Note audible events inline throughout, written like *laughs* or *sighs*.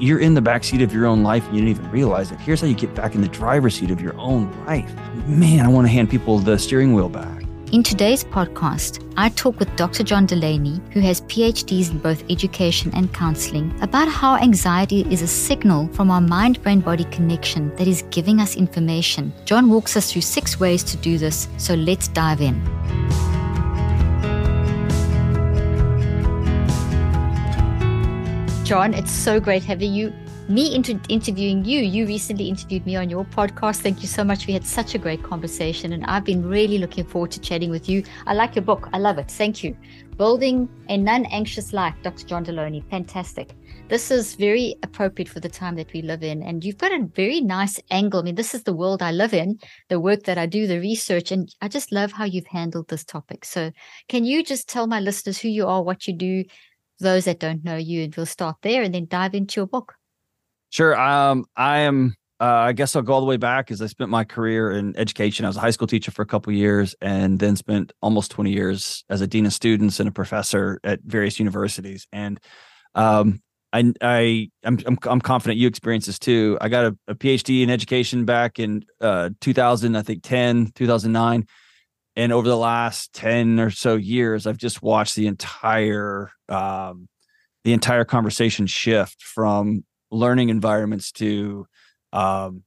You're in the back seat of your own life and you didn't even realize it. Here's how you get back in the driver's seat of your own life. Man, I want to hand people the steering wheel back. In today's podcast, I talk with Dr. John Delony, who has PhDs in both education and counseling, about how anxiety is a signal from our mind brain body connection that is giving us information. John walks us through six ways to do this, so let's dive in. John, it's so great having you. Me inter- interviewing you. You recently interviewed me on your podcast. Thank you so much. We had such a great conversation, and I've been really looking forward to chatting with you. I like your book. I love it. Thank you. Building a Non Anxious Life, Dr. John Delony. Fantastic. This is very appropriate for the time that we live in. And you've got a very nice angle. I mean, this is the world I live in, the work that I do, the research. And I just love how you've handled this topic. So, can you just tell my listeners who you are, what you do, those that don't know you, and we'll start there and then dive into your book. Sure. Um, I am. Uh, I guess I'll go all the way back as I spent my career in education. I was a high school teacher for a couple years, and then spent almost twenty years as a dean of students and a professor at various universities. And um, I, I, I'm, I'm, I'm confident you experienced this too. I got a, a PhD in education back in uh, 2000, I think 10, 2009 and over the last 10 or so years i've just watched the entire um, the entire conversation shift from learning environments to um,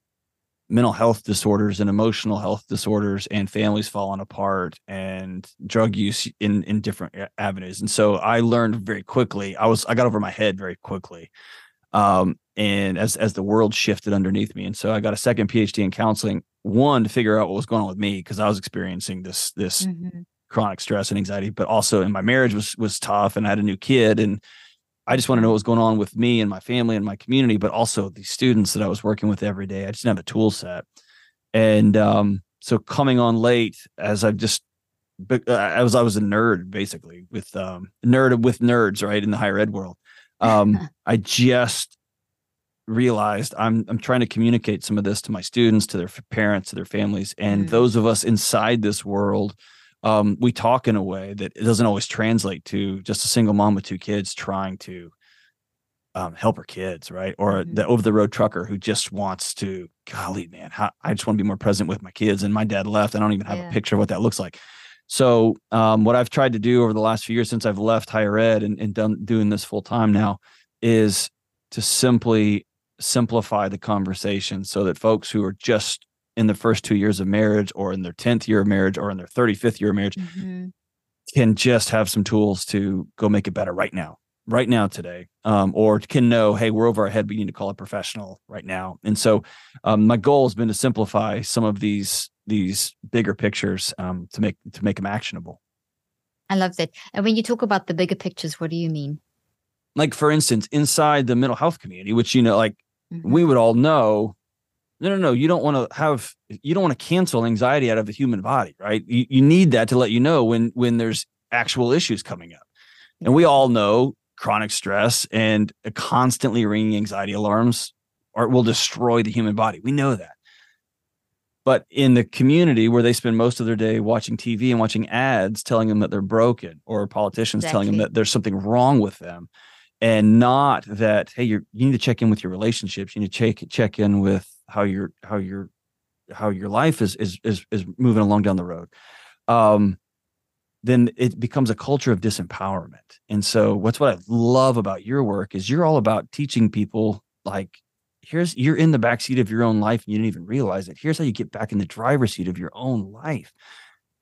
mental health disorders and emotional health disorders and families falling apart and drug use in in different avenues. And so i learned very quickly i was i got over my head very quickly um, and as as the world shifted underneath me. And so i got a second phd in counseling one to figure out what was going on with me because i was experiencing this this mm-hmm. chronic stress and anxiety but also in my marriage was was tough and i had a new kid and i just want to know what was going on with me and my family and my community but also the students that i was working with every day i just didn't have a tool set and um, so coming on late as I've just uh, I was I was a nerd basically with um nerd with nerds right in the higher ed world. Um, *laughs* I just realized I'm I'm trying to communicate some of this to my students, to their parents, to their families, and mm. those of us inside this world, um, we talk in a way that it doesn't always translate to just a single mom with two kids trying to um, help her kids, right? Or mm-hmm. the over the road trucker who just wants to, golly, man, how, I just want to be more present with my kids. And my dad left. I don't even have yeah. a picture of what that looks like. So, um, what I've tried to do over the last few years since I've left higher ed and, and done doing this full time now is to simply simplify the conversation so that folks who are just in the first two years of marriage or in their 10th year of marriage or in their 35th year of marriage mm-hmm. can just have some tools to go make it better right now right now today um, or can know hey we're over our head. We need to call a professional right now. And so um, my goal has been to simplify some of these these bigger pictures um, to make to make them actionable. I love that. And when you talk about the bigger pictures what do you mean? Like for instance inside the mental health community which you know like mm-hmm. we would all know no no no you don't want to have you don't want to cancel anxiety out of the human body right? You, you need that to let you know when when there's actual issues coming up. And we all know chronic stress and constantly ringing anxiety alarms or will destroy the human body. We know that. But in the community where they spend most of their day watching TV and watching ads telling them that they're broken or politicians exactly. telling them that there's something wrong with them, and not that hey you need to check in with your relationships you need to check check in with how your how your how your life is is is is moving along down the road um then it becomes a culture of disempowerment. And so what's what I love about your work is you're all about teaching people like here's you're in the back seat of your own life and you didn't even realize it. Here's how you get back in the driver's seat of your own life.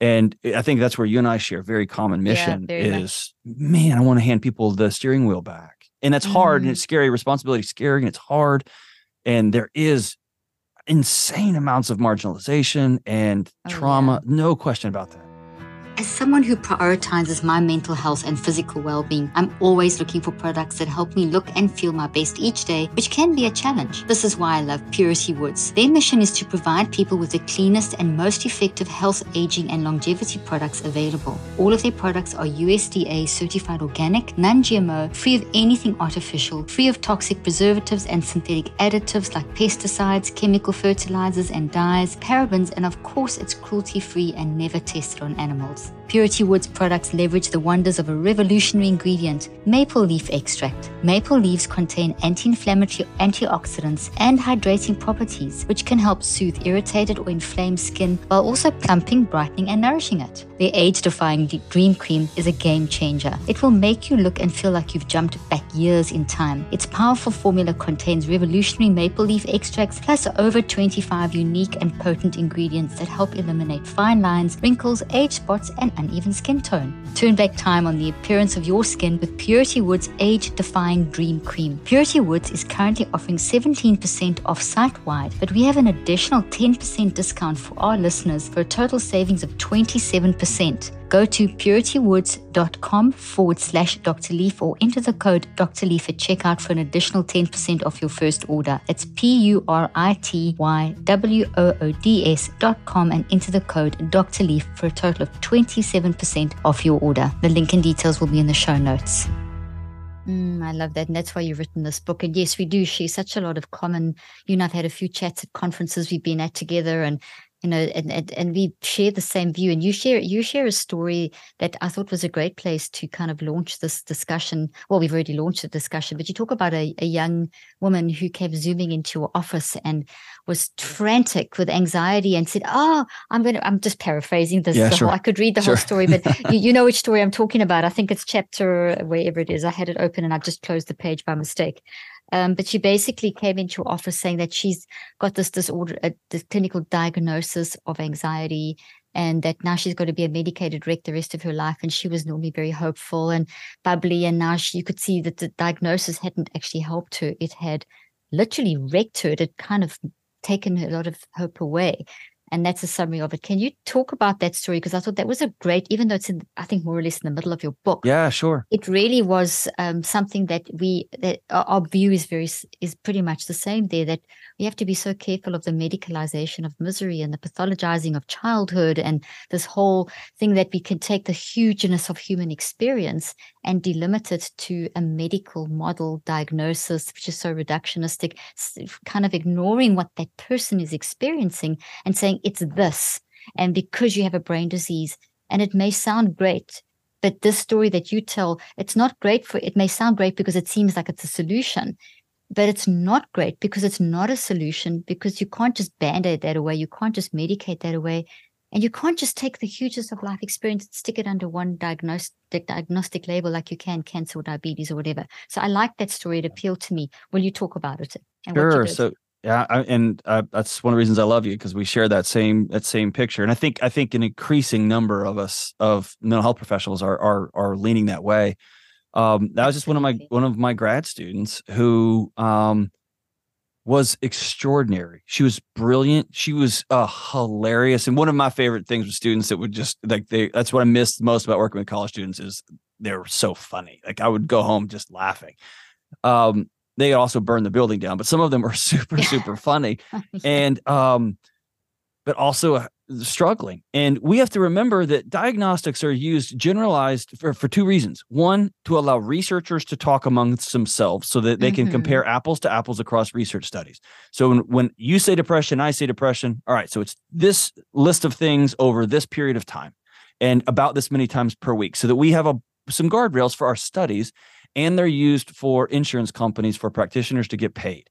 And I think that's where you and I share a very common mission yeah, is much. man, I want to hand people the steering wheel back. And that's hard and mm-hmm. it's scary. Responsibility scary and it's hard. And there is insane amounts of marginalization and oh, trauma. Yeah. No question about that. As someone who prioritizes my mental health and physical well being, I'm always looking for products that help me look and feel my best each day, which can be a challenge. This is why I love Purity Woods. Their mission is to provide people with the cleanest and most effective health, aging, and longevity products available. All of their products are USDA certified organic, non GMO, free of anything artificial, free of toxic preservatives and synthetic additives like pesticides, chemical fertilizers and dyes, parabens, and of course, it's cruelty free and never tested on animals. Purity Woods products leverage the wonders of a revolutionary ingredient, maple leaf extract. Maple leaves contain anti inflammatory antioxidants and hydrating properties, which can help soothe irritated or inflamed skin while also plumping, brightening, and nourishing it. Their age defying Dream Cream is a game changer. It will make you look and feel like you've jumped back years in time. Its powerful formula contains revolutionary maple leaf extracts plus over 25 unique and potent ingredients that help eliminate fine lines, wrinkles, age spots, and uneven skin tone. Turn back time on the appearance of your skin with Purity Woods Age Defying Dream Cream. Purity Woods is currently offering 17% off site wide, but we have an additional 10% discount for our listeners for a total savings of 27%. Go to puritywoods.com forward slash Dr. Leaf or enter the code Dr. Leaf at checkout for an additional 10% off your first order. It's P U R I T Y W O O D S dot com and enter the code Dr. Leaf for a total of 27% off your order. The link and details will be in the show notes. Mm, I love that. And that's why you've written this book. And yes, we do share such a lot of common. You and I've had a few chats at conferences we've been at together, and you know and, and and we share the same view and you share you share a story that i thought was a great place to kind of launch this discussion. Well we've already launched the discussion but you talk about a, a young woman who came zooming into your office and was mm. frantic with anxiety and said oh i'm going to i'm just paraphrasing this yeah, sure. whole, i could read the sure. whole story but *laughs* you, you know which story i'm talking about. I think it's chapter wherever it is. I had it open and i just closed the page by mistake um, but she basically came into office saying that she's got this disorder, a this clinical diagnosis of anxiety, and that now she's got to be a medicated wreck the rest of her life. And she was normally very hopeful and bubbly, and now she, you could see that the diagnosis hadn't actually helped her; it had literally wrecked her. It had kind of taken a lot of hope away and that's a summary of it. Can you talk about that story? Because I thought that was a great, even though it's in, I think more or less in the middle of your book. Yeah, sure. It really was um, something that we that our, our view is very is pretty much the same there. That we have to be so careful of the medicalization of misery and the pathologizing of childhood and this whole thing that we can take the hugeness of human experience and delimit it to a medical model diagnosis, which is so reductionistic, kind of ignoring what that person is experiencing and saying it's this. And because you have a brain disease, and it may sound great, but this story that you tell, it's not great for it may sound great because it seems like it's a solution, but it's not great because it's not a solution because you can't just band-aid that away. You can't just medicate that away. And you can't just take the hugest of life experience and stick it under one diagnostic diagnostic label like you can cancer or diabetes or whatever. So I like that story. It appealed to me. Will you talk about it? sure. So yeah, I, and uh, that's one of the reasons I love you because we share that same that same picture. And I think I think an increasing number of us of mental health professionals are are are leaning that way. Um, that was just one of my one of my grad students who um, was extraordinary. She was brilliant. She was uh, hilarious. And one of my favorite things with students that would just like they that's what I missed most about working with college students is they're so funny. Like I would go home just laughing. Um, they also burned the building down, but some of them were *laughs* super, super funny. *laughs* And um, but also struggling. And we have to remember that diagnostics are used generalized for, for two reasons. One, to allow researchers to talk amongst themselves so that they mm-hmm. can compare apples to apples across research studies. So when, when you say depression, I say depression. All right. So it's this list of things over this period of time and about this many times per week so that we have a, some guardrails for our studies and they're used for insurance companies for practitioners to get paid.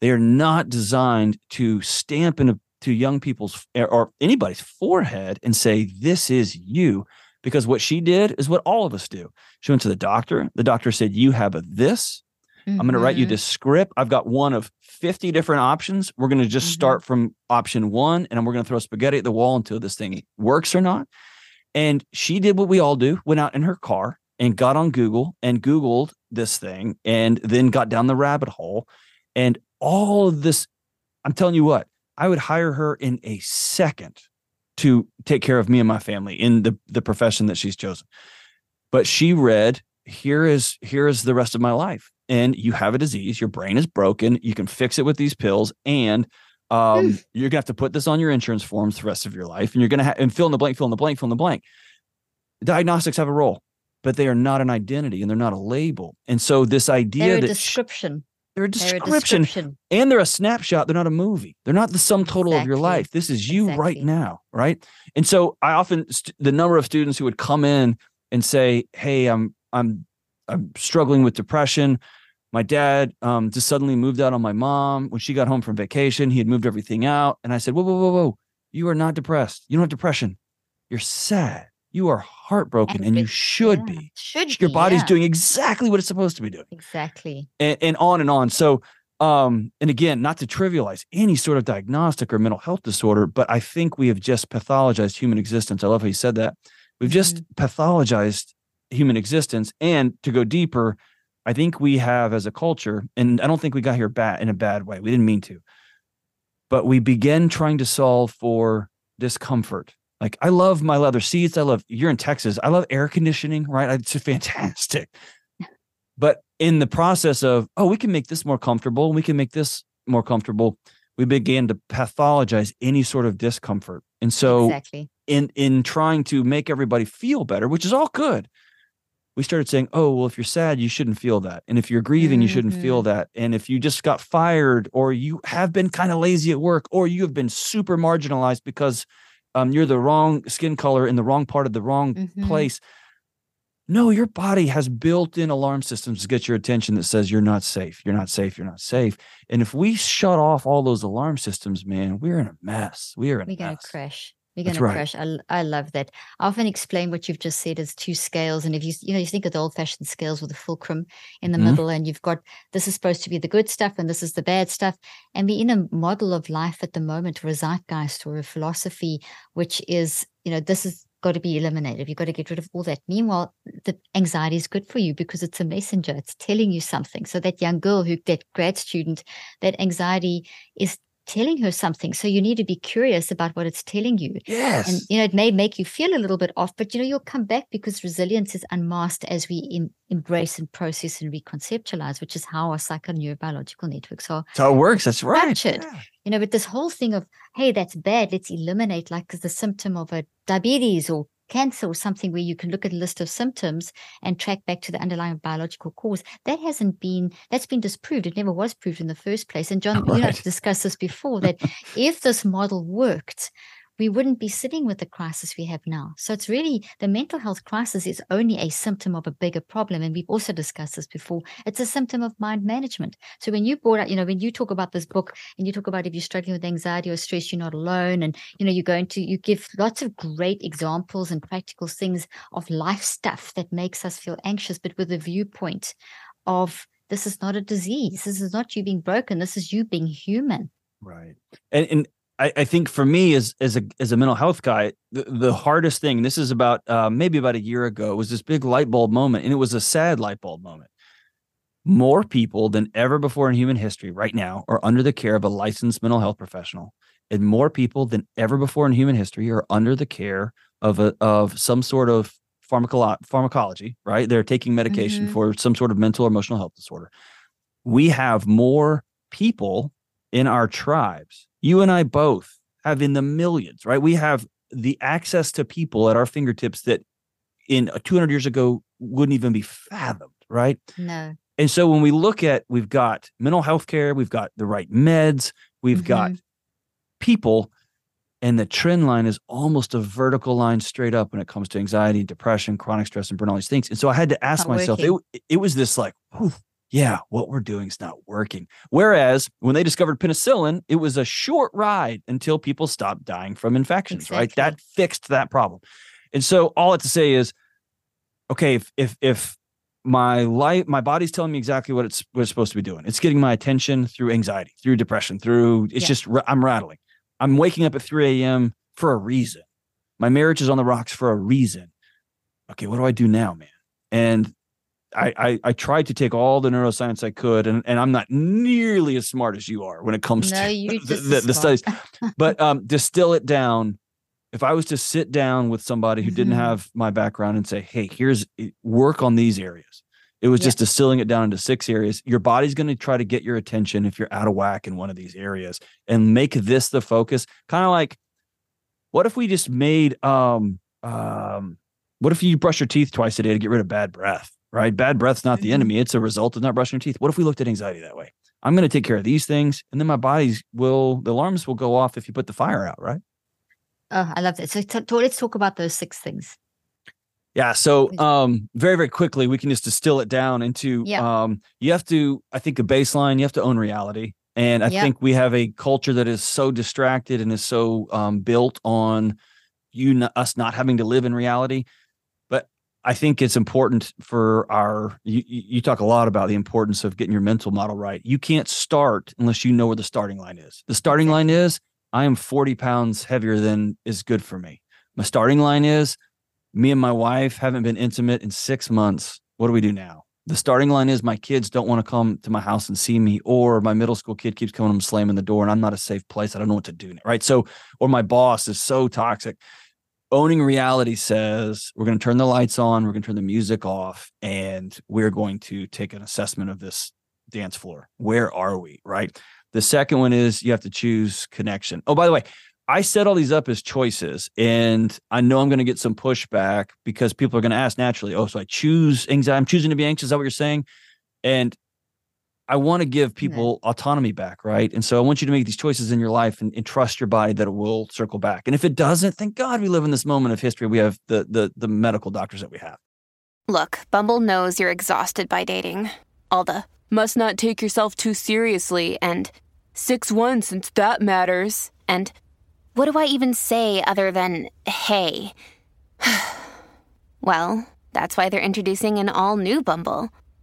They are not designed to stamp into young people's or anybody's forehead and say, This is you. because what she did is what all of us do. She went to the doctor. The doctor said, You have a this. Mm-hmm. I'm going to write you mm-hmm. this script. I've got one of 50 different options. We're going to just mm-hmm. start from option one and we're going to throw spaghetti at the wall until this thing works or not. And she did what we all do, went out in her car and got on Google and Googled this thing and then got down the rabbit hole. And all of this, I'm telling you what, I would hire her in a second to take care of me and my family in the, the profession that she's chosen. But she read, here is here is the rest of my life. And you have a disease, your brain is broken, you can fix it with these pills, and um, you're gonna have to put this on your insurance forms the rest of your life, and you're gonna have and fill in the blank, fill in the blank, fill in the blank. Diagnostics have a role, but they are not an identity and they're not a label. And so this idea they're a that description. They're a description, they're a description, and they're a snapshot. They're not a movie. They're not the sum total exactly. of your life. This is you exactly. right now, right? And so I often the number of students who would come in and say, "Hey, I'm I'm I'm struggling with depression. My dad um, just suddenly moved out on my mom when she got home from vacation. He had moved everything out, and I said, "Whoa, whoa, whoa, whoa! You are not depressed. You don't have depression. You're sad. You are heartbroken, and, and you should yeah, be. Should your be, body's yeah. doing exactly what it's supposed to be doing. Exactly. And, and on and on. So, um, and again, not to trivialize any sort of diagnostic or mental health disorder, but I think we have just pathologized human existence. I love how you said that. We've just mm-hmm. pathologized human existence. And to go deeper, I think we have as a culture, and I don't think we got here bad in a bad way. We didn't mean to, but we began trying to solve for discomfort. Like I love my leather seats. I love you're in Texas. I love air conditioning, right? It's *laughs* fantastic. But in the process of, oh, we can make this more comfortable, we can make this more comfortable, we began to pathologize any sort of discomfort. And so exactly. in in trying to make everybody feel better, which is all good, we started saying, oh, well, if you're sad, you shouldn't feel that. And if you're grieving, mm-hmm. you shouldn't feel mm-hmm. that. And if you just got fired or you have been kind of lazy at work or you have been super marginalized because um, you're the wrong skin color in the wrong part of the wrong mm-hmm. place. No, your body has built in alarm systems to get your attention that says you're not safe, you're not safe, you're not safe. And if we shut off all those alarm systems, man, we're in a mess. We are in we're a mess. crash. We're going to right. crash. I, I love that. I often explain what you've just said as two scales. And if you, you know, you think of the old fashioned scales with a fulcrum in the mm-hmm. middle, and you've got this is supposed to be the good stuff and this is the bad stuff. And we're in a model of life at the moment or a zeitgeist or a philosophy, which is, you know, this is got to be eliminated. You've got to get rid of all that. Meanwhile, the anxiety is good for you because it's a messenger. It's telling you something. So that young girl who, that grad student, that anxiety is telling her something. So you need to be curious about what it's telling you. Yes. And, you know, it may make you feel a little bit off, but, you know, you'll come back because resilience is unmasked as we em- embrace and process and reconceptualize, which is how our psychoneurobiological networks are. How it works. That's right. Yeah. You know, but this whole thing of, hey, that's bad, let's eliminate like the symptom of a diabetes or cancer or something where you can look at a list of symptoms and track back to the underlying biological cause. That hasn't been that's been disproved. It never was proved in the first place. And John, *laughs* right. you know, discussed this before that if this model worked, we wouldn't be sitting with the crisis we have now. So it's really the mental health crisis is only a symptom of a bigger problem. And we've also discussed this before. It's a symptom of mind management. So when you brought out, you know, when you talk about this book and you talk about if you're struggling with anxiety or stress, you're not alone. And, you know, you're going to, you give lots of great examples and practical things of life stuff that makes us feel anxious, but with a viewpoint of this is not a disease. This is not you being broken. This is you being human. Right. And, and I, I, think for me as as a as a mental health guy, the, the hardest thing. This is about uh, maybe about a year ago. Was this big light bulb moment, and it was a sad light bulb moment. More people than ever before in human history, right now, are under the care of a licensed mental health professional, and more people than ever before in human history are under the care of a of some sort of pharmacolo- pharmacology. Right, they're taking medication mm-hmm. for some sort of mental or emotional health disorder. We have more people in our tribes you and I both have in the millions, right? We have the access to people at our fingertips that in uh, 200 years ago wouldn't even be fathomed, right? No. And so when we look at, we've got mental health care, we've got the right meds, we've mm-hmm. got people, and the trend line is almost a vertical line straight up when it comes to anxiety, depression, chronic stress, and burn all these things. And so I had to ask Not myself, it, it was this like, whew, yeah, what we're doing is not working. Whereas when they discovered penicillin, it was a short ride until people stopped dying from infections, exactly. right? That fixed that problem. And so all it to say is, okay, if if if my life, my body's telling me exactly what it's what it's supposed to be doing. It's getting my attention through anxiety, through depression, through it's yeah. just I'm rattling. I'm waking up at 3 a.m. for a reason. My marriage is on the rocks for a reason. Okay, what do I do now, man? And I, I, I tried to take all the neuroscience I could, and, and I'm not nearly as smart as you are when it comes no, to *laughs* the, the, the studies, *laughs* but um, distill it down. If I was to sit down with somebody who mm-hmm. didn't have my background and say, "Hey, here's eh, work on these areas," it was yeah. just distilling it down into six areas. Your body's going to try to get your attention if you're out of whack in one of these areas, and make this the focus. Kind of like, what if we just made um um, what if you brush your teeth twice a day to get rid of bad breath? Right? Bad breath's not the mm-hmm. enemy, it's a result of not brushing your teeth. What if we looked at anxiety that way? I'm going to take care of these things, and then my body's will, the alarms will go off if you put the fire out, right? Oh, I love that. So t- let's talk about those six things. Yeah. So um very, very quickly, we can just distill it down into yep. um you have to, I think a baseline, you have to own reality. And I yep. think we have a culture that is so distracted and is so um built on you us not having to live in reality I think it's important for our. You, you talk a lot about the importance of getting your mental model right. You can't start unless you know where the starting line is. The starting line is I am 40 pounds heavier than is good for me. My starting line is me and my wife haven't been intimate in six months. What do we do now? The starting line is my kids don't want to come to my house and see me, or my middle school kid keeps coming and slamming the door, and I'm not a safe place. I don't know what to do. Right. So, or my boss is so toxic owning reality says we're going to turn the lights on, we're going to turn the music off, and we're going to take an assessment of this dance floor. Where are we? Right. The second one is you have to choose connection. Oh, by the way, I set all these up as choices, and I know I'm going to get some pushback because people are going to ask naturally, oh, so I choose anxiety. I'm choosing to be anxious. Is that what you're saying? And I want to give people yeah. autonomy back, right? And so I want you to make these choices in your life and, and, trust your body that it will circle back. And if it doesn't, thank God we live in this moment of history. We have the the the medical doctors that we have. Look, Bumble knows you're exhausted by dating. All the must not take yourself too seriously and six one since that matters. And what do I even say other than hey? *sighs* well, that's why they're introducing an all new Bumble.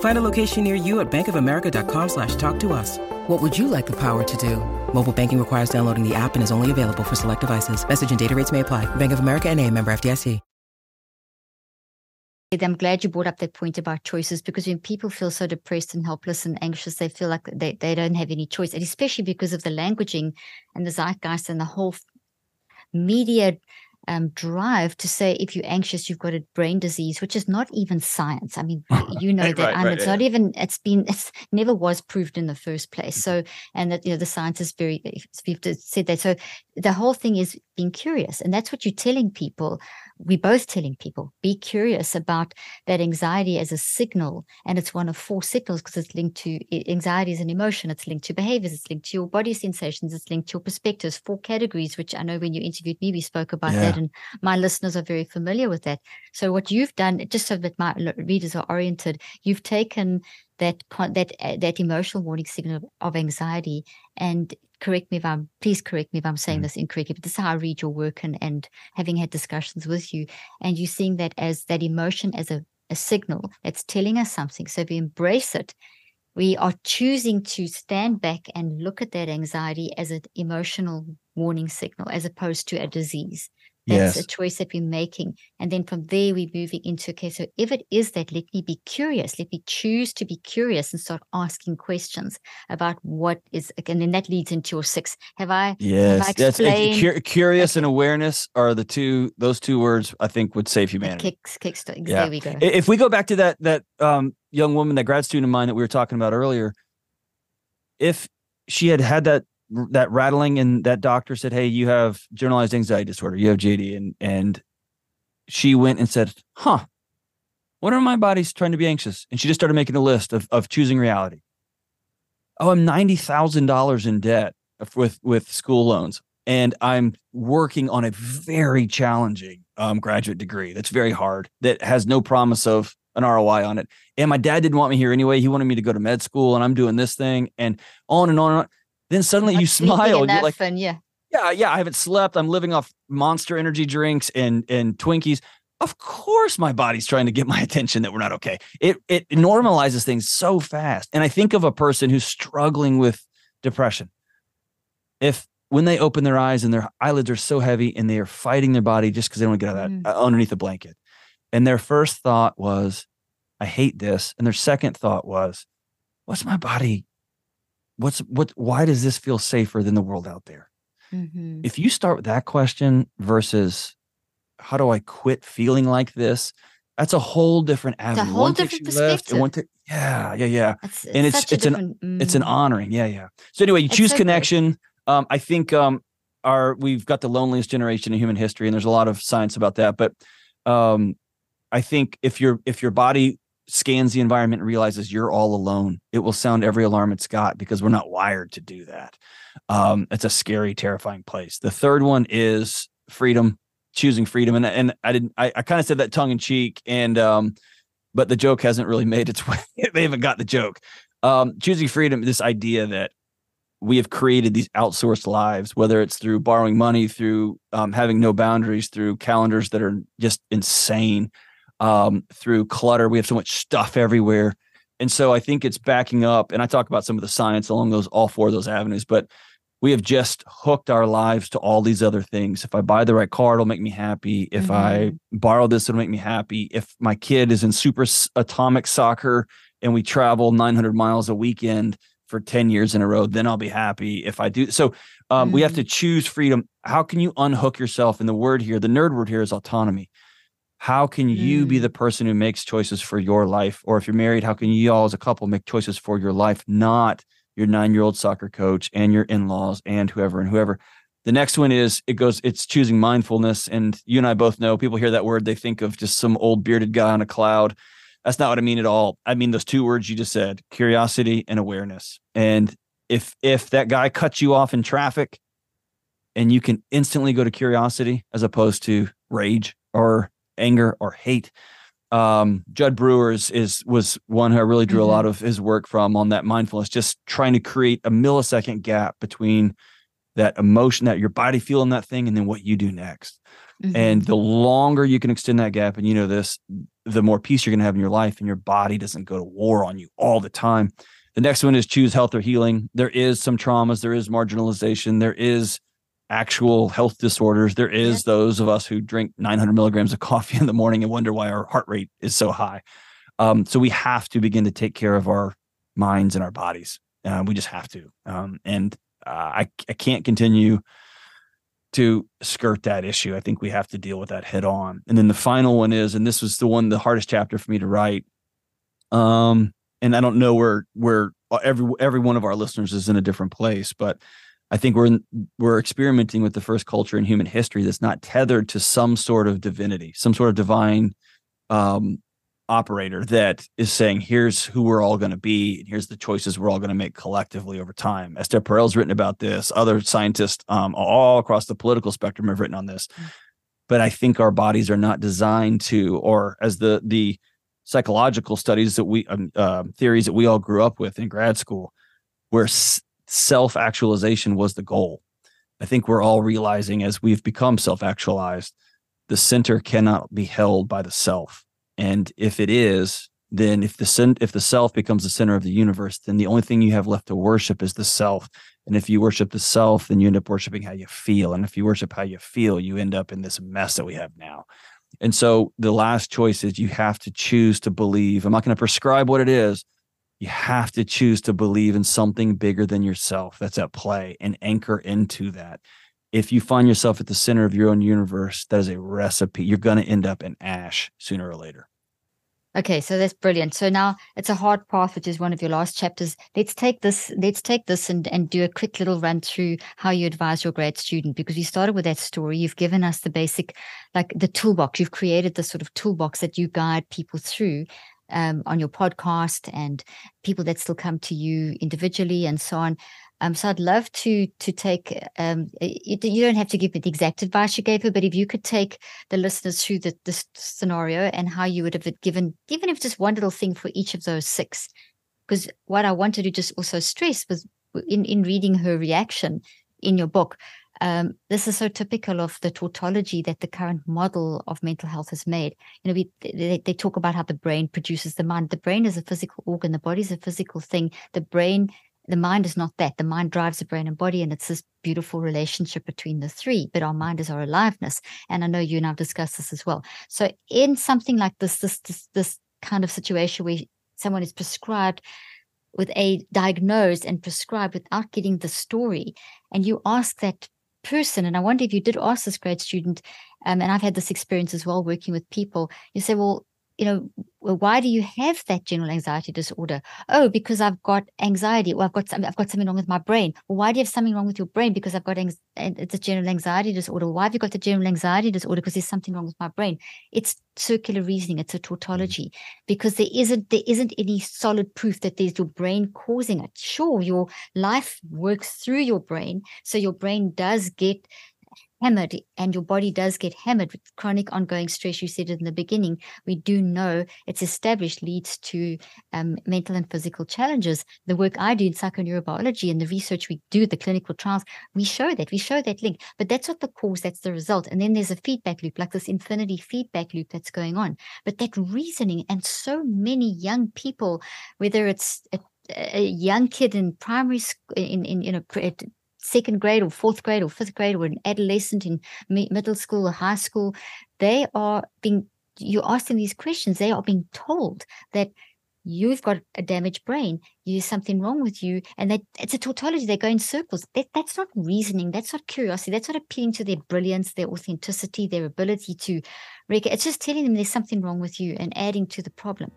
Find a location near you at bankofamerica.com slash talk to us. What would you like the power to do? Mobile banking requires downloading the app and is only available for select devices. Message and data rates may apply. Bank of America and a member FDIC. I'm glad you brought up that point about choices because when people feel so depressed and helpless and anxious, they feel like they, they don't have any choice. And especially because of the languaging and the zeitgeist and the whole media um, drive to say if you're anxious, you've got a brain disease, which is not even science. I mean, *laughs* you know that, right, and right, it's yeah. not even. It's been. It's never was proved in the first place. So, and that you know the science is very. We've said that. So the whole thing is being curious, and that's what you're telling people we're both telling people be curious about that anxiety as a signal. And it's one of four signals because it's linked to anxiety is an emotion. It's linked to behaviors. It's linked to your body sensations. It's linked to your perspectives. Four categories which i know when you interviewed me we spoke about yeah. that and my listeners are very familiar with that. So what you've done just so that my readers are oriented you've taken that that uh, that emotional warning signal of anxiety and correct me if I'm please correct me if I'm saying mm. this incorrectly, but this is how I read your work and and having had discussions with you, and you seeing that as that emotion as a, a signal that's telling us something. So if we embrace it, we are choosing to stand back and look at that anxiety as an emotional warning signal as opposed to a disease. That's yes. a choice that we're making. And then from there, we're moving into, okay, so if it is that, let me be curious. Let me choose to be curious and start asking questions about what is, and then that leads into your six. Have I? Yes. Have I cu- curious okay. and awareness are the two, those two words I think would save humanity. Kicks, kicks, yeah. There we go. If we go back to that, that um, young woman, that grad student of mine that we were talking about earlier, if she had had that that rattling and that doctor said hey you have generalized anxiety disorder you have jd and and she went and said, Huh, what are my body's trying to be anxious? And she just started making a list of, of choosing reality. Oh, I'm $90,000 in debt with, with school loans. And I'm working on a very challenging um, graduate degree that's very hard, that has no promise of an ROI on it. And my dad didn't want me here anyway. He wanted me to go to med school and I'm doing this thing and on and on and on. Then suddenly you smile. You're like, and yeah. Yeah, yeah, I haven't slept. I'm living off monster energy drinks and and Twinkies. Of course my body's trying to get my *laughs* attention that we're not okay. It it normalizes things so fast. And I think of a person who's struggling with depression. If when they open their eyes and their eyelids are so heavy and they are fighting their body just because they don't get out of that mm. underneath the blanket. And their first thought was, I hate this. And their second thought was, what's my body? What's what why does this feel safer than the world out there? Mm-hmm. If you start with that question versus how do I quit feeling like this? That's a whole different avenue. It's a whole one different perspective. Left, to, yeah, yeah, yeah. It's, it's and it's it's an mm. it's an honoring. Yeah, yeah. So anyway, you choose so connection. Um, I think um, our we've got the loneliest generation in human history, and there's a lot of science about that. But um, I think if your if your body scans the environment and realizes you're all alone, it will sound every alarm it's got because we're not wired to do that. Um, it's a scary, terrifying place. The third one is freedom, choosing freedom. And and I didn't I, I kind of said that tongue in cheek, and um, but the joke hasn't really *laughs* made its way. they haven't got the joke. Um, choosing freedom, this idea that we have created these outsourced lives, whether it's through borrowing money, through um, having no boundaries, through calendars that are just insane, um, through clutter. We have so much stuff everywhere. And so I think it's backing up. And I talk about some of the science along those, all four of those avenues, but we have just hooked our lives to all these other things. If I buy the right car, it'll make me happy. If mm-hmm. I borrow this, it'll make me happy. If my kid is in super atomic soccer and we travel 900 miles a weekend for 10 years in a row, then I'll be happy if I do. So um, mm-hmm. we have to mm. choose freedom. How can you unhook yourself? And the word here, the nerd word here is autonomy. How can you mm. be the person who makes choices for your life? Or if you're married, how can you all as a couple make choices for your life, not your nine year old soccer coach and your in laws and whoever and whoever? The next one is it goes, it's choosing mindfulness. And you and I both know people hear that word, they think of just some old bearded guy on a cloud. That's not what I mean at all. I mean those two words you just said, curiosity and awareness. And if if that guy cuts you off in traffic and you can instantly go to curiosity as opposed to rage or anger or hate. Um, Jud Brewer is, is was one who I really drew mm-hmm. a lot of his work from on that mindfulness, just trying to create a millisecond gap between that emotion that your body feeling that thing and then what you do next. Mm-hmm. And the longer you can extend that gap, and you know this, the more peace you're going to have in your life, and your body doesn't go to war on you all the time. The next one is choose health or healing. There is some traumas, there is marginalization, there is actual health disorders. There is those of us who drink 900 milligrams of *laughs* coffee in the morning and wonder why our heart rate is so high. Um, so we have to begin to take care of our minds and our bodies. Uh, we just have to. Um, and uh, I, I can't continue to skirt that issue. I think we have to deal with that head on. And then the final one is, and this was the one, the hardest chapter for me to write. Um, and I don't know where where every every one of our listeners is in a different place, but I think we're in, we're experimenting with the first culture in human history that's not tethered to some sort of divinity, some sort of divine um, operator that is saying, "Here's who we're all going to be, and here's the choices we're all going to make collectively over time." Esther Perel's written about this. Other scientists um, all across the political spectrum have written on this. Mm. But I think our bodies are not designed to, or as the the psychological studies that we um, uh, theories that we all grew up with in grad school, where self actualization was the goal. I think we're all realizing as we've become self actualized, the center cannot be held by the self. And if it is, then if the if the self becomes the center of the universe, then the only thing you have left to worship is the self. And if you worship the self, then you end up worshiping how you feel. And if you worship how you feel, you end up in this mess that we have now. And so the last choice is you have to choose to believe. I'm not going to prescribe what it is, you have to choose to believe in something bigger than yourself that's at play and anchor into that. If you find yourself at the center of your own universe, that is a recipe. You're going to end up in ash sooner or later. Okay, so that's brilliant. So now it's a hard path, which is one of your last chapters. Let's take this, let's take this and, and do a quick little run through how you advise your grad student because we started with that story. You've given us the basic, like the toolbox. You've created the sort of toolbox that you guide people through um, on your podcast and people that still come to you individually and so on. Um, so I'd love to to take. Um, you, you, don't have to give me the exact advice you gave her, but if you could take the listeners through the, this scenario and how you would have given, even if just one little thing for each of those six, because what I wanted to just also stress was in in reading her reaction in your book. Um, this is so typical of the tautology that the current model of mental health has made. You know, we, they, they talk about how the brain produces the mind. The brain is a physical organ. The body is a physical thing. The brain the mind is not that. The mind drives the brain and body, and it's this beautiful relationship between the three. But our mind is our aliveness, and I know you and I've discussed this as well. So, in something like this, this this this kind of situation where someone is prescribed with a diagnosed and prescribed without getting the story, and you ask that person, and I wonder if you did ask this grad student, um, and I've had this experience as well working with people. You say, well, you know, well, why do you have that general anxiety disorder? Oh, because I've got anxiety, or I've got some, I've got something wrong with my brain. Well, why do you have something wrong with your brain? Because I've got ang- it's a general anxiety disorder. Why have you got the general anxiety disorder? Because there's something wrong with my brain. It's circular reasoning. It's a tautology mm. because there isn't there isn't any solid proof that there's your brain causing it. Sure, your life works through your brain, so your brain does get hammered and your body does get hammered with chronic ongoing stress you said in the beginning we do know it's established leads to um, mental and physical challenges. The work i do in psychoneurobiology and the research we do the clinical trials we show that we show that link but that's not the cause that's the result. And then there's a feedback loop like this infinity feedback loop that's going on. But that reasoning and so many young people whether it's a, a young kid in primary school in, in you know second grade or fourth grade or fifth grade or an adolescent in middle school or high school, they are being, you ask them these questions, they are being told that you've got a damaged brain, there's something wrong with you, and that it's a tautology. They go in circles. That, that's not reasoning. That's not curiosity. That's not appealing to their brilliance, their authenticity, their ability to. It's just telling them there's something wrong with you and adding to the problem.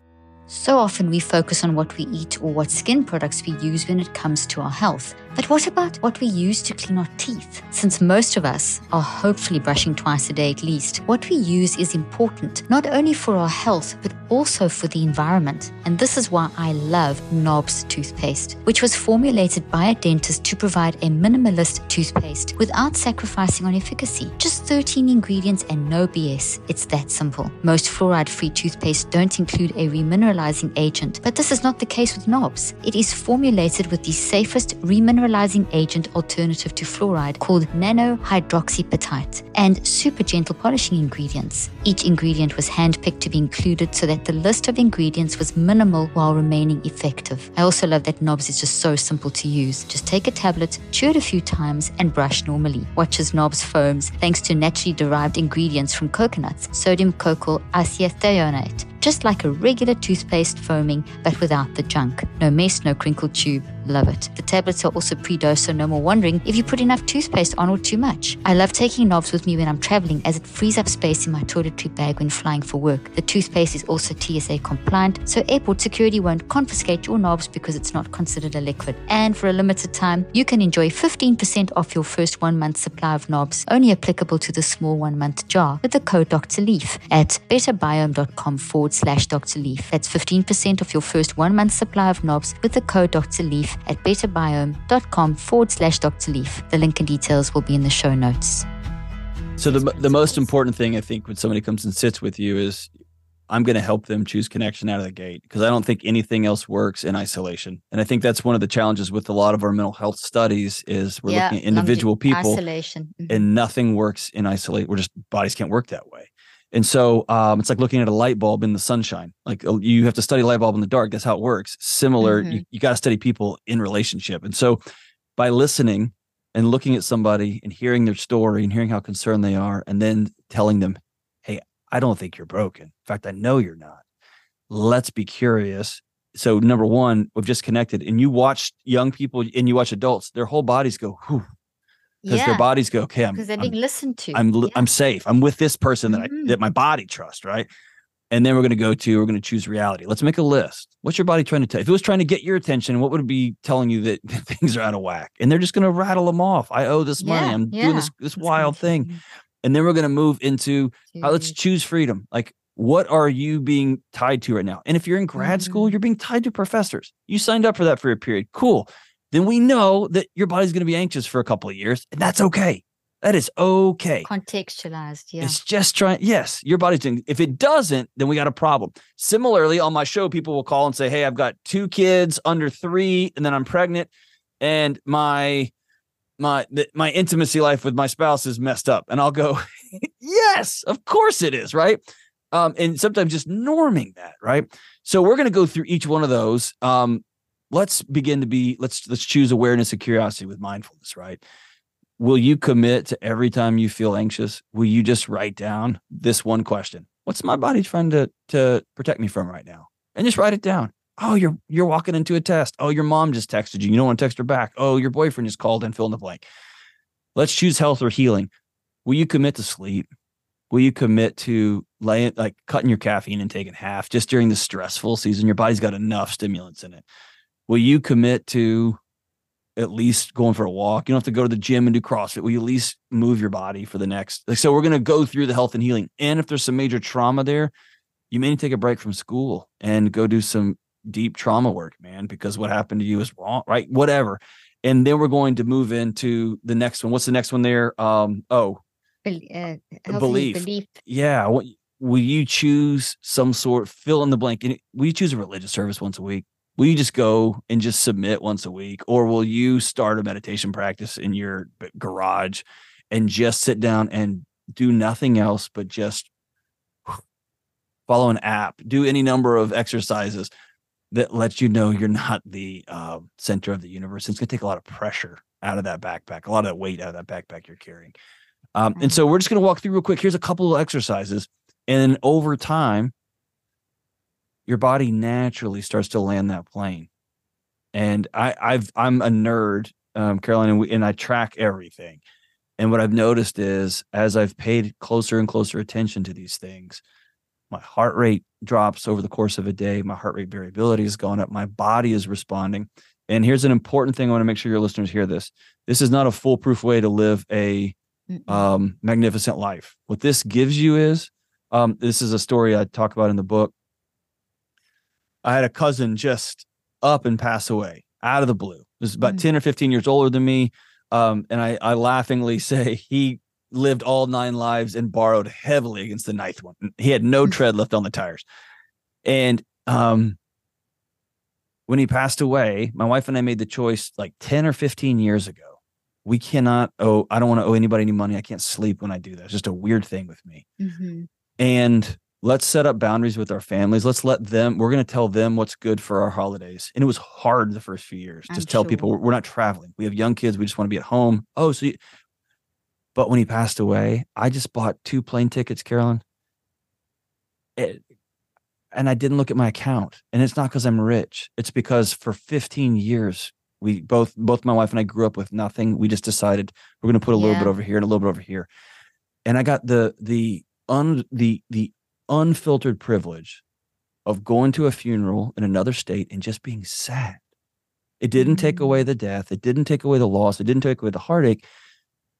So often we focus on what we eat or what skin products we use when it comes to our health. But what about what we use to clean our teeth? Since most of us are hopefully brushing twice a day at least, what we use is important, not only for our health, but also for the environment. And this is why I love NOBS toothpaste, which was formulated by a dentist to provide a minimalist toothpaste without sacrificing on efficacy. Just 13 ingredients and no BS. It's that simple. Most fluoride free toothpaste don't include a remineralizing agent, but this is not the case with NOBS. It is formulated with the safest remineralizing agent alternative to fluoride called nanohydroxyapatite and super gentle polishing ingredients. Each ingredient was handpicked to be included so that the list of ingredients was minimal while remaining effective. I also love that NOBS is just so simple to use. Just take a tablet, chew it a few times, and brush normally. Watch as NOBS foams thanks to naturally derived ingredients from coconuts, sodium cocoyl isethionate just like a regular toothpaste foaming, but without the junk. No mess, no crinkled tube. Love it. The tablets are also pre-dosed, so no more wondering if you put enough toothpaste on or too much. I love taking NOBS with me when I'm traveling as it frees up space in my toiletry bag when flying for work. The toothpaste is also TSA compliant, so airport security won't confiscate your NOBS because it's not considered a liquid. And for a limited time, you can enjoy 15% off your first one month supply of NOBS, only applicable to the small one month jar, with the code Dr. Leaf at betterbiom.com forward slash Dr. Leaf. That's 15% off your first one month supply of NOBS with the code Dr. Leaf at betterbiom.com forward slash Dr. Leaf. The link and details will be in the show notes. So the, the most important thing I think when somebody comes and sits with you is I'm going to help them choose connection out of the gate because I don't think anything else works in isolation. And I think that's one of the challenges with a lot of our mental health studies is we're yeah, looking at individual people isolation. Mm-hmm. and nothing works in isolation. We're just bodies can't work that way. And so um, it's like looking at a light bulb in the sunshine. Like uh, you have to study light bulb in the dark. That's how it works. Similar, mm-hmm. you, you got to study people in relationship. And so by listening and looking at somebody and hearing their story and hearing how concerned they are, and then telling them, hey, I don't think you're broken. In fact, I know you're not. Let's be curious. So, number one, we've just connected, and you watch young people and you watch adults, their whole bodies go, whew, because yeah. their bodies go, okay, I'm because they're being I'm, listened to. I'm yeah. I'm safe. I'm with this person that mm-hmm. I that my body trusts, right? And then we're going to go to, we're going to choose reality. Let's make a list. What's your body trying to tell? If it was trying to get your attention, what would it be telling you that, *laughs* things are out of whack? And they're just going to rattle them off. I owe this money. Yeah, I'm doing this, this That's wild thing. And then we're going to move into uh, let's choose freedom. Like, what are you being tied to right now? And if you're in grad school, Mhm. you're being tied to professors. You signed up for that for a period. Cool. Then we know that your body's going to be anxious for a couple of years, and that's okay. That is okay. contextualized. Yeah. It's just trying. Yes, your body's doing. If it doesn't, then we got a problem. Similarly, on my show, people will call and say, "Hey, I've got two kids under three, and then I'm pregnant, and my my my intimacy life with my spouse is messed up." And I'll go, *laughs* "Yes, of course it is, right?" Um, and sometimes just norming that, right? So we're going to go through each one of those. Um, let's begin to be. Let's let's choose awareness and curiosity with mindfulness, right? will you commit to every time you feel anxious will you just write down this one question? What's my body trying to to protect me from right now? And just write it down. Oh you're you're walking into a test. Oh your mom just texted you. You don't want to text her back. Oh your boyfriend just called and fill in the blank. Let's choose health or healing. Will you commit to sleep? Will you commit to laying like cutting your caffeine intake in half just during the stressful season? Your body's got enough stimulants in it will you commit to at least going for a walk. You don't have to go to the gym and do CrossFit. Will you at least move your body for the next? Like, so we're going to go through the health and healing. And if there's some major trauma there, you may need to take a break from school and go do some deep trauma work, man, because what happened to you is wrong, right? Whatever. And then we're going to move into the next one. What's the next one there? Um, oh, uh, belief. belief. yeah. What, will you choose some sort, fill in the blank? And will you choose a religious service once a week? Will you just go and just submit once a week? Or will you start a meditation practice in your garage and just sit down and do nothing else but just *sighs* follow an app, do any number of exercises that lets you know you're not the uh, center of the universe? It's going to take a lot of pressure out of that backpack, a lot of weight out of that backpack you're carrying. Um, and so we're just going to walk through real quick. Here's a couple of exercises. And over time, your body naturally starts to land that plane. And I, I've I'm a nerd, um, Caroline, and, we, and I track everything. And what I've noticed is as I've paid closer and closer attention to these things, my heart rate drops over the course of a day. My heart rate variability has gone up. My body is responding. And here's an important thing I want to make sure your listeners hear this. This is not a foolproof way to live a um, magnificent life. What this gives you is um, this is a story I talk about in the book. I had a cousin just up and pass away out of the blue. This is about Mm. 10 or 15 years older than me. Um, and I, I laughingly *laughs* say he lived all nine lives and borrowed heavily against the ninth one. He had no Mm. tread left on the tires. And um, when he passed away, my wife and I made the choice like 10 or 15 years ago. We cannot owe, I don't want to owe anybody any money. I can't sleep when I do that. It's just a weird thing with me Mhm. and let's set up boundaries with our families. Let's let them, we're going to tell them what's good for our holidays. And it was hard the first few years. I'm Just tell people sure. we're, we're not traveling. We have young kids. We just want to be at home. Oh, so you, but when he passed away, I just bought two plane tickets, Carolyn. It, and I didn't look at my account. And it's not because I'm rich. It's because for 15 years, we both, both my wife and I grew up with nothing. We just decided we're going to put a little Yeah. bit over here and a little bit over here. And I got the, the, un, the, the unfiltered privilege of going to a funeral in another state and just being sad. It didn't take Mm. away the death. It didn't take away the loss. It didn't take away the heartache.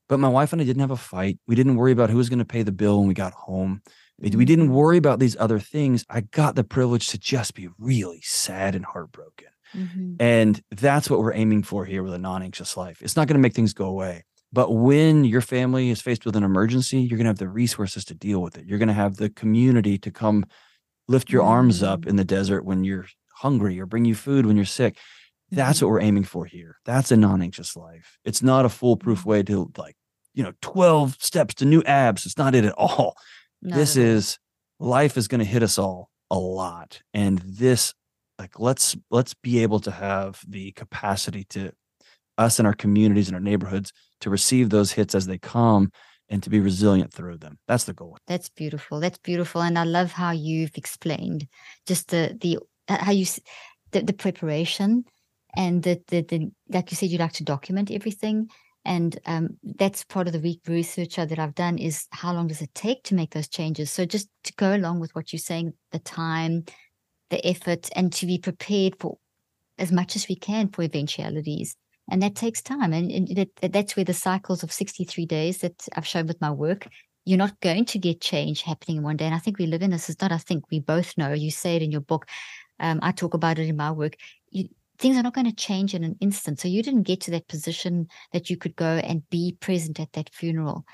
But my wife and I didn't have a fight. We didn't worry about who was going to pay the bill when we got home. We didn't Mhm. worry about these other things. I got the privilege to just be really sad and heartbroken. Mhm. And that's what we're aiming for here with a non anxious life. It's not going to make things go away. But when your family is faced with an emergency, you're going to have the resources to deal with it. You're going to have the community to come lift your arms up Mm. in the desert when you're hungry or bring you food when you're sick. That's what we're aiming for here. That's a non anxious life. It's not a foolproof way to like, you know, 12 steps to new abs. It's not it at all Not this at all. is life is going to hit us all a lot and this like let's let's be able to have the capacity to us and our communities and our neighborhoods to receive those hits as they come and to be resilient through them that's the goal That's beautiful. That's beautiful, and I love how you've explained just the the how you the, the preparation and the, the the like you said you like to document everything and um, that's part of the research that I've done is how long does it take to make those changes? So just to go along with what you're saying, the time, the effort, and to be prepared for as much as we can for eventualities. And that takes time. And, and that, that's where the cycles of 63 days that I've shown with my work, you're not going to get change happening in one day. And I think we live in this. It's not, I think we both know. You say it in your book. Um, I talk about it in my work. You, things are not going to change in an instant. So you didn't get to that position that you could go and be present at that funeral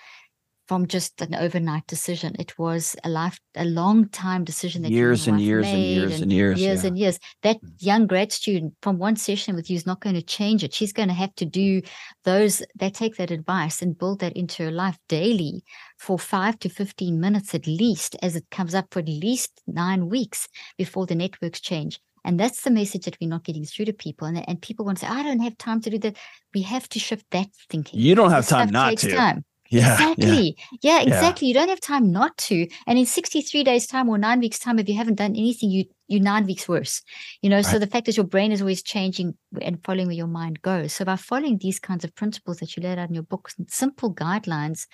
from just an overnight decision. It was a life, a long time decision that years and years and years and, and years, years yeah. and years. That mm. young grad student from one session with you is not going to change it. She's going to have to do those. They take that advice and build that into her life daily for five to fifteen minutes at least, as it comes up for at least nine weeks before the networks change. And that's the message that we're not getting through to people. And, and people want to say, I don't have time to do that. We have to shift that thinking. You don't have time not to. Time. Yeah, exactly. Yeah. yeah, exactly. Yeah. You don't have time not to. And in 63 days' time or nine weeks' time, if you haven't done anything, you you nine weeks worse. You know, right. so the fact is your brain is always changing and following where your mind goes. So by following these kinds of principles that you laid out in your books, simple guidelines,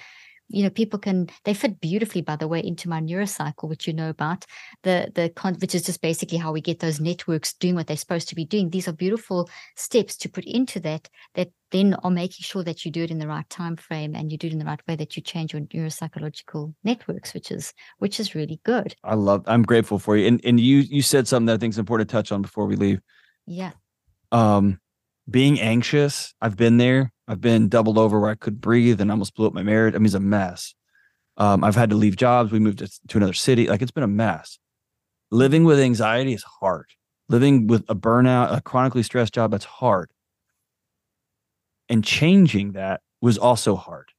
you know people can they fit beautifully by the way into my neurocycle which you know about. The the con- which is just basically how we get those networks doing what they're supposed to be doing. These are beautiful steps to put into that that then are making sure that you do it in the right time frame and you do it in the right way that you change your neuropsychological networks which is which is really good. I love i'm grateful for you. And and you you said something that i think is important to touch on before we leave. Yeah. Um being anxious i've been there I've been doubled over where I could breathe and almost blew up my marriage. I mean, it's a mess. Um, I've had to leave jobs. We moved to, to another city. Like it's been a mess. Living with anxiety is hard. Living with a burnout, a chronically stressed job, that's hard. And changing that was also hard.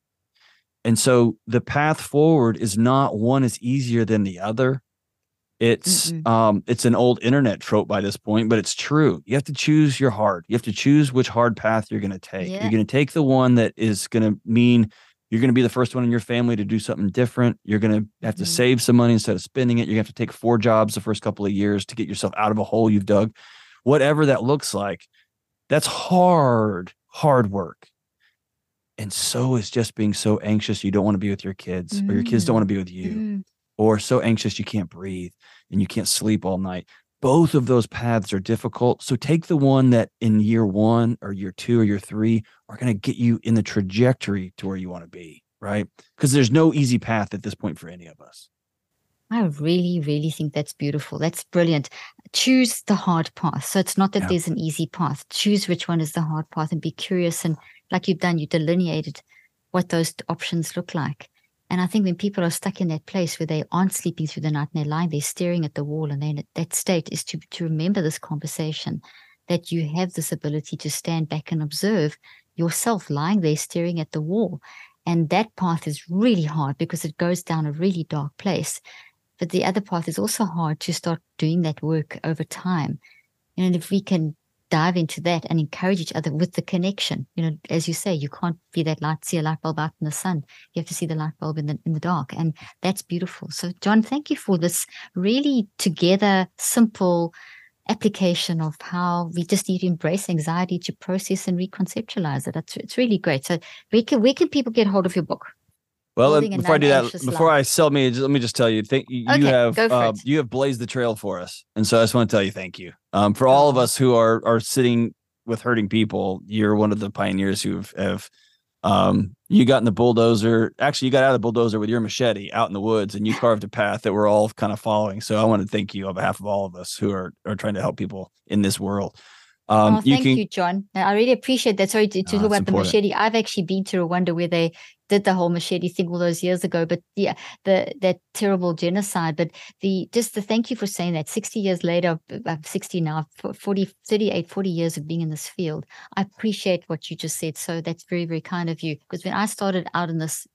And so the path forward is not one is easier than the other. It's mm um it's an old internet trope by this point, but it's true. You have to choose your hard. You have to choose which hard path you're going to take. Yeah. You're going to take the one that is going to mean you're going to be the first one in your family to do something different. You're going to have to mm save some money instead of spending it. You're going to have to take four jobs the first couple of years to get yourself out of a hole you've dug. Whatever that looks like, that's hard, hard work. And so is just being so anxious you don't want to be with your kids mm or your kids don't want to be with you. mm or so anxious you can't breathe and you can't sleep all night. Both of those paths are difficult. So take the one that in year one or year two or year three are going to get you in the trajectory to where you want to be, right? Because there's no easy path at this point for any of us. I really, really think that's beautiful. That's brilliant. Choose the hard path. So it's not that yeah. there's an easy path. Choose which one is the hard path and be curious. And like you've done, you delineated what those options look like. And I think when people are stuck in that place where they aren't sleeping through the night and they're lying, they're staring at the wall, and then that state is to, to remember this conversation that you have this ability to stand back and observe yourself lying there staring at the wall. And that path is really hard because it goes down a really dark place. But the other path is also hard to start doing that work over time. And if we can dive into that and encourage each other with the connection. You know, as you say, you can't be that light, see a light bulb out in the sun. You have to see the light bulb in the in the dark. And that's beautiful. So John, thank you for this really together, simple application of how we just need to embrace anxiety to process and reconceptualize it. It's, it's really great. So where can where can people get hold of your book? Well, before I do that, before life. I sell me, just, let me just tell you, thank you. Okay, have uh, you have blazed the trail for us, and so I just want to tell you thank you. Um, for all of us who are are sitting with hurting people, you're one of the pioneers who have, have um, you got in the bulldozer. Actually, you got out of the bulldozer with your machete out in the woods, and you *laughs* carved a path that we're all kind of following. So I want to thank you on behalf of all of us who are are trying to help people in this world. Um, oh, thank you, can, you, John. I really appreciate that. Sorry to, to talk about the machete. I've actually been to Rwanda where they did the whole machete thing all those years ago. But yeah, the that terrible genocide. But the just the thank you for saying that. 60 years later, I'm 60 now, 40, 38, 40 years of being in this field. I appreciate what you just said. So that's very, very kind of you. Because when I started out in this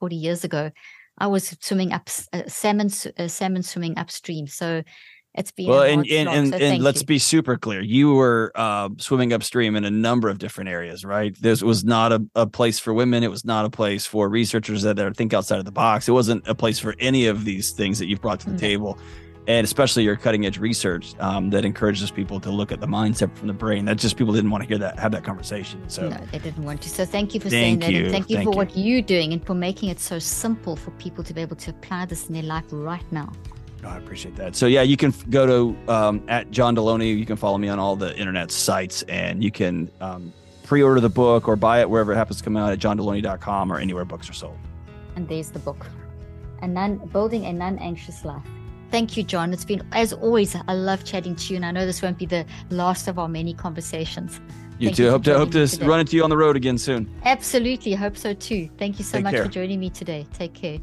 40 years ago, I was swimming up uh, salmon, uh, salmon swimming upstream. So it's been well, and and, and, so and let's you. be super clear. You were uh, swimming upstream in a number of different areas, right? This was not a, a place for women. It was not a place for researchers that are think outside of the box. It wasn't a place for any of these things that you've brought to the table. and especially your cutting edge research um, that encourages people to look at the mind separate from the brain. That just people didn't want to hear that, have that conversation. So no, they didn't want to. So thank you for saying that, and thank you thank for you. what you're doing and for making it so simple for people to be able to apply this in their life right now. Oh, I appreciate that. So yeah, you can go to um, at John Delony. You can follow me on all the internet sites, and you can um, pre-order the book or buy it wherever it happens to come out at johndelony.com or anywhere books are sold. And there's the book, a non building a non-anxious life. Thank you, John. It's been as always. I love chatting to you, and I know this won't be the last of our many conversations. You Thank too. You hope to hope to today. run into you on the road again soon. Absolutely. Hope so too. Thank you so Take much care. for joining me today. Take care.